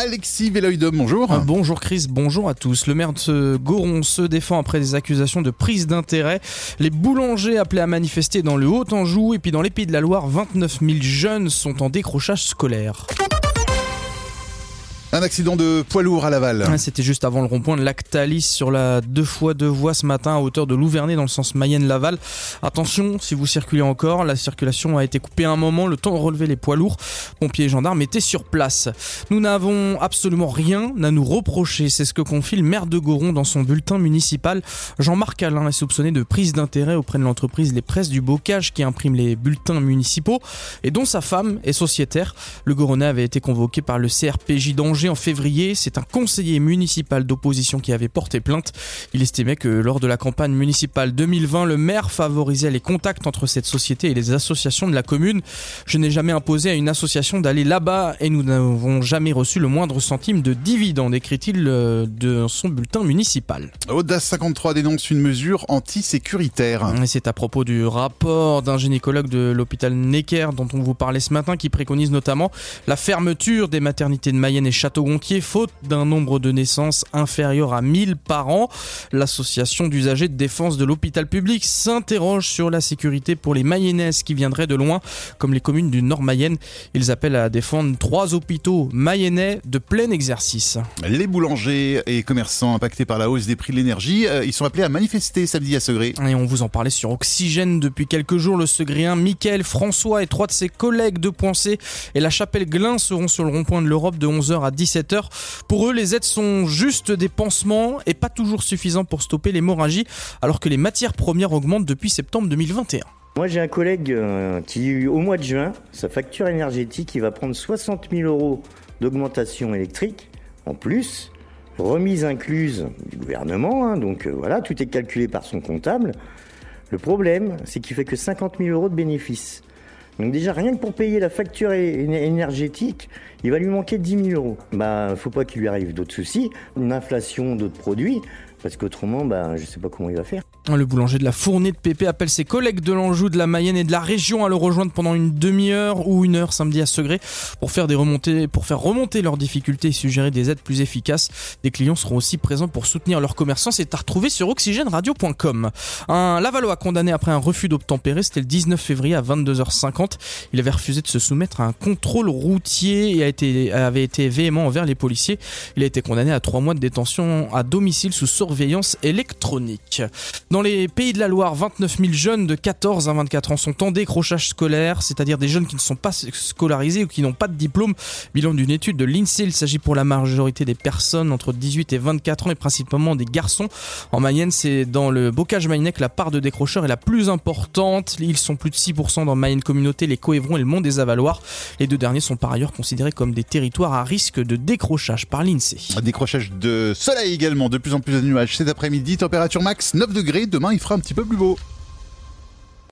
Alexis Véloïdom, bonjour. Euh, bonjour Chris, bonjour à tous. Le maire de Goron se défend après des accusations de prise d'intérêt. Les boulangers appelés à manifester dans le Haut-Anjou et puis dans les Pays de la Loire, 29 000 jeunes sont en décrochage scolaire. Un accident de poids lourd à Laval. C'était juste avant le rond-point de Lactalis sur la deux fois deux voies ce matin à hauteur de Louvernay dans le sens Mayenne-Laval. Attention, si vous circulez encore, la circulation a été coupée un moment, le temps de relever les poids lourds. Pompiers et gendarmes étaient sur place. Nous n'avons absolument rien à nous reprocher, c'est ce que confie le maire de Goron dans son bulletin municipal. Jean-Marc Alain est soupçonné de prise d'intérêt auprès de l'entreprise Les Presses du Bocage qui imprime les bulletins municipaux et dont sa femme est sociétaire. Le Goronnais avait été convoqué par le CRPJ d'Angers en février. C'est un conseiller municipal d'opposition qui avait porté plainte. Il estimait que lors de la campagne municipale 2020, le maire favorisait les contacts entre cette société et les associations de la commune. Je n'ai jamais imposé à une association d'aller là-bas et nous n'avons jamais reçu le moindre centime de dividende, écrit-il euh, de son bulletin municipal. Audace 53 dénonce une mesure antisécuritaire. C'est à propos du rapport d'un gynécologue de l'hôpital Necker dont on vous parlait ce matin qui préconise notamment la fermeture des maternités de Mayenne et Château-Gontier faute d'un nombre de naissances inférieur à 1000 par an. L'association d'usagers de défense de l'hôpital public s'interroge sur la sécurité pour les Mayennaises qui viendraient de loin, comme les communes du Nord Mayenne. Ils appellent à défendre trois hôpitaux mayennais de plein exercice. Les boulangers et commerçants impactés par la hausse des prix de l'énergie, euh, ils sont appelés à manifester samedi à Segré. Et on vous en parlait sur Oxygène depuis quelques jours. Le Segréen Michael François et trois de ses collègues de Poincé et la Chapelle Glin seront sur le rond-point de l'Europe de 11h à 17h. Pour eux, les aides sont juste des pansements et pas toujours suffisants pour stopper l'hémorragie, alors que les matières premières augmentent depuis septembre 2021. Moi, j'ai un collègue euh, qui, au mois de juin, sa facture énergétique, il va prendre 60 000 euros d'augmentation électrique en plus, remise incluse du gouvernement, hein, donc euh, voilà, tout est calculé par son comptable. Le problème, c'est qu'il fait que 50 000 euros de bénéfices. Donc déjà, rien que pour payer la facture énergétique, il va lui manquer 10 000 euros. Bah, faut pas qu'il lui arrive d'autres soucis, une inflation d'autres produits, parce qu'autrement, bah, je sais pas comment il va faire. Le boulanger de la fournée de Pépé appelle ses collègues de l'Anjou, de la Mayenne et de la région à le rejoindre pendant une demi-heure ou une heure samedi à Segré pour faire des remontées, pour faire remonter leurs difficultés et suggérer des aides plus efficaces. Des clients seront aussi présents pour soutenir leurs commerçants. C'est à retrouver sur oxygèneradio.com. Un Lavallois condamné après un refus d'obtempérer, c'était le 19 février à 22h50. Il avait refusé de se soumettre à un contrôle routier et a été, avait été véhément envers les policiers. Il a été condamné à trois mois de détention à domicile sous surveillance électronique. Dans les pays de la Loire, 29 000 jeunes de 14 à 24 ans sont en décrochage scolaire, c'est-à-dire des jeunes qui ne sont pas scolarisés ou qui n'ont pas de diplôme. Bilan d'une étude de l'INSEE, il s'agit pour la majorité des personnes entre 18 et 24 ans et principalement des garçons. En Mayenne, c'est dans le bocage mayennais que la part de décrocheurs est la plus importante. Ils sont plus de 6% dans Mayenne Communauté, les Coévrons et le Mont des Avaloirs. Les deux derniers sont par ailleurs considérés comme des territoires à risque de décrochage par l'INSEE. Décrochage de soleil également, de plus en plus de nuages cet après-midi, température max 9 degrés demain il fera un petit peu plus beau.